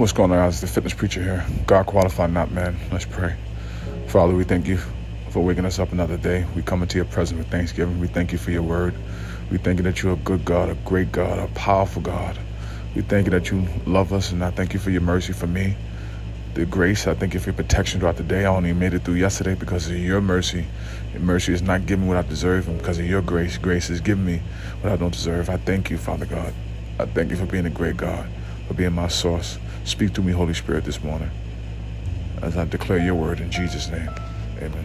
What's going on, guys? The fitness preacher here. God qualified, not man. Let's pray. Father, we thank you for waking us up another day. We come into your presence with thanksgiving. We thank you for your word. We thank you that you're a good God, a great God, a powerful God. We thank you that you love us, and I thank you for your mercy for me. The grace, I thank you for your protection throughout the day. I only made it through yesterday because of your mercy. Your mercy is not given what I deserve, and because of your grace, grace is given me what I don't deserve. I thank you, Father God. I thank you for being a great God, for being my source. Speak to me, Holy Spirit, this morning as I declare your word in Jesus' name. Amen.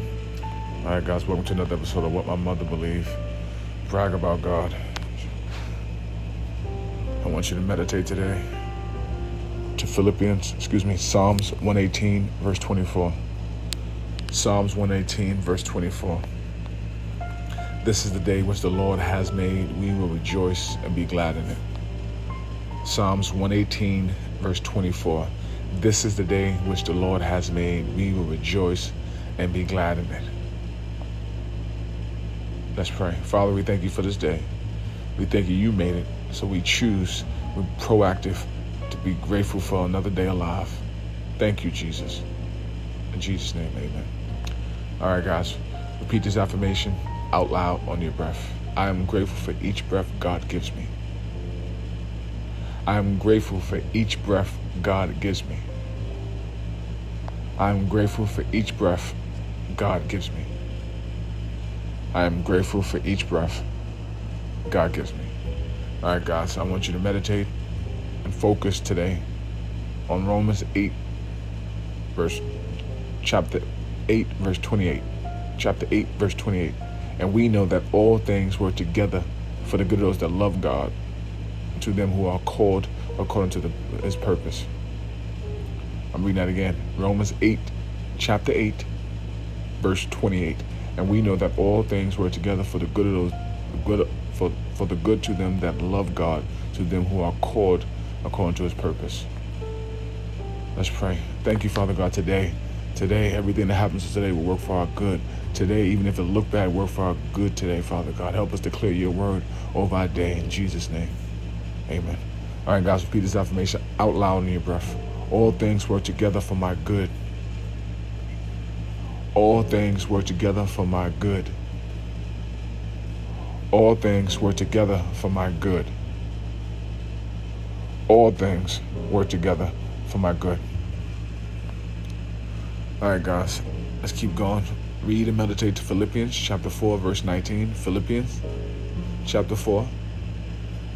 All right, guys, welcome to another episode of What My Mother Believed. Brag about God. I want you to meditate today to Philippians, excuse me, Psalms 118, verse 24. Psalms 118, verse 24. This is the day which the Lord has made. We will rejoice and be glad in it. Psalms 118, verse 24. This is the day which the Lord has made. We will rejoice and be glad in it. Let's pray. Father, we thank you for this day. We thank you you made it. So we choose, we're proactive to be grateful for another day alive. Thank you, Jesus. In Jesus' name, amen. All right, guys, repeat this affirmation out loud on your breath. I am grateful for each breath God gives me. I am grateful for each breath God gives me. I am grateful for each breath God gives me. I am grateful for each breath God gives me. All right, guys, I want you to meditate and focus today on Romans 8, verse, chapter 8, verse 28. Chapter 8, verse 28. And we know that all things work together for the good of those that love God to them who are called according to the, his purpose. I'm reading that again. Romans 8, chapter 8, verse 28. And we know that all things work together for the good of those good for, for the good to them that love God, to them who are called according to his purpose. Let's pray. Thank you, Father God, today. Today, everything that happens today will work for our good. Today, even if it looked bad, work for our good today, Father God. Help us declare your word over our day in Jesus' name. Amen. All right, guys, repeat this affirmation out loud in your breath. All things work together for my good. All things work together for my good. All things work together for my good. All things work together for my good. All right, guys, let's keep going. Read and meditate to Philippians chapter 4, verse 19. Philippians chapter 4,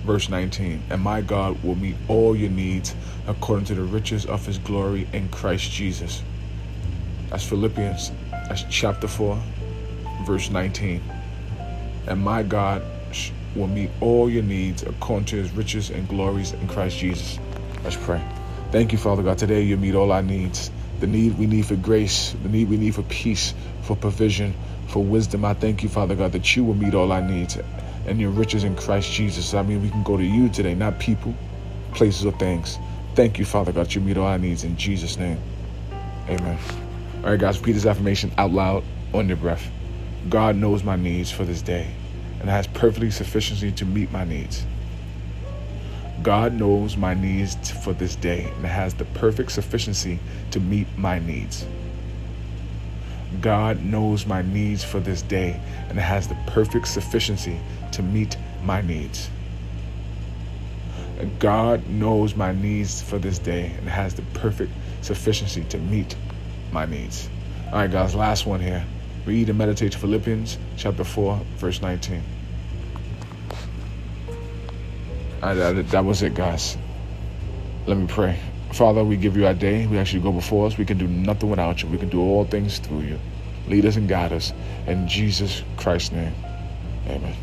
verse 19. And my God will meet all your needs according to the riches of his glory in Christ Jesus. That's Philippians, that's chapter 4, verse 19. And my God will meet all your needs according to his riches and glories in Christ Jesus. Let's pray. Thank you, Father God. Today you meet all our needs. The need we need for grace, the need we need for peace, for provision, for wisdom. I thank you, Father God, that you will meet all our needs and your riches in Christ Jesus. I mean, we can go to you today, not people, places, or things. Thank you, Father God, you meet all our needs in Jesus' name. Amen. All right, guys, repeat this affirmation out loud on your breath. God knows my needs for this day and has perfectly sufficiency to meet my needs. God knows my needs for this day and has the perfect sufficiency to meet my needs. God knows my needs for this day and has the perfect sufficiency to meet my needs. God knows my needs for this day and has the perfect sufficiency to meet my needs. All right, guys, last one here. Read and meditate Philippians chapter 4, verse 19. All right, that, that was it, guys. Let me pray. Father, we give you our day. We ask you to go before us. We can do nothing without you. We can do all things through you. Lead us and guide us. In Jesus Christ's name, amen.